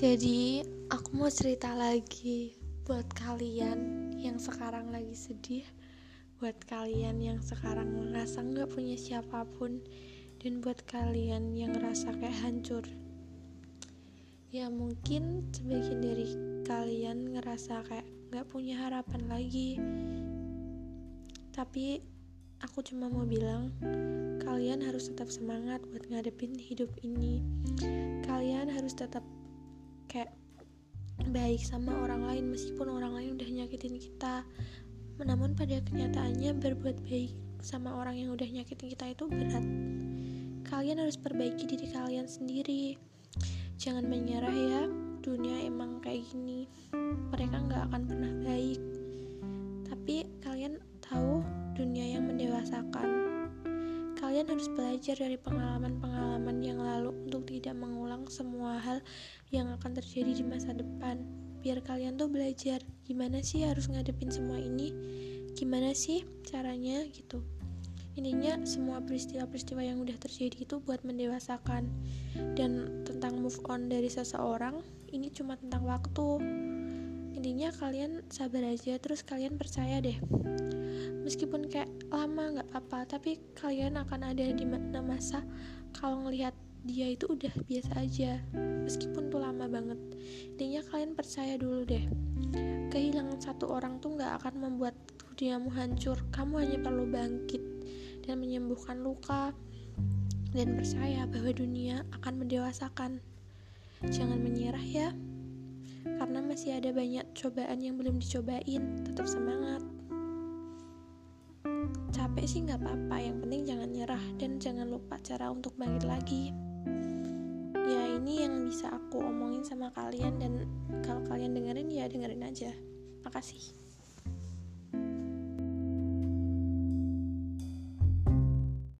Jadi, aku mau cerita lagi buat kalian yang sekarang lagi sedih, buat kalian yang sekarang ngerasa nggak punya siapa pun, dan buat kalian yang ngerasa kayak hancur. Ya mungkin sebagian dari kalian ngerasa kayak nggak punya harapan lagi. Tapi aku cuma mau bilang, kalian harus tetap semangat buat ngadepin hidup ini. Kalian harus tetap kayak baik sama orang lain meskipun orang lain udah nyakitin kita. Namun pada kenyataannya berbuat baik sama orang yang udah nyakitin kita itu berat. Kalian harus perbaiki diri kalian sendiri. Jangan menyerah ya dunia emang kayak gini. Mereka nggak akan pernah baik kalian harus belajar dari pengalaman-pengalaman yang lalu untuk tidak mengulang semua hal yang akan terjadi di masa depan. Biar kalian tuh belajar gimana sih harus ngadepin semua ini, gimana sih caranya gitu. Intinya semua peristiwa-peristiwa yang udah terjadi itu buat mendewasakan dan tentang move on dari seseorang ini cuma tentang waktu. Intinya kalian sabar aja terus kalian percaya deh. Meskipun kayak lama nggak apa-apa tapi kalian akan ada di mana masa kalau ngelihat dia itu udah biasa aja meskipun tuh lama banget. Intinya kalian percaya dulu deh. Kehilangan satu orang tuh nggak akan membuat duniamu hancur. Kamu hanya perlu bangkit dan menyembuhkan luka dan percaya bahwa dunia akan mendewasakan. Jangan menyerah ya karena masih ada banyak cobaan yang belum dicobain tetap semangat. Capek sih nggak apa-apa yang penting jangan nyerah dan jangan lupa cara untuk bangkit lagi. Ya ini yang bisa aku omongin sama kalian dan kalau kalian dengerin ya dengerin aja. Makasih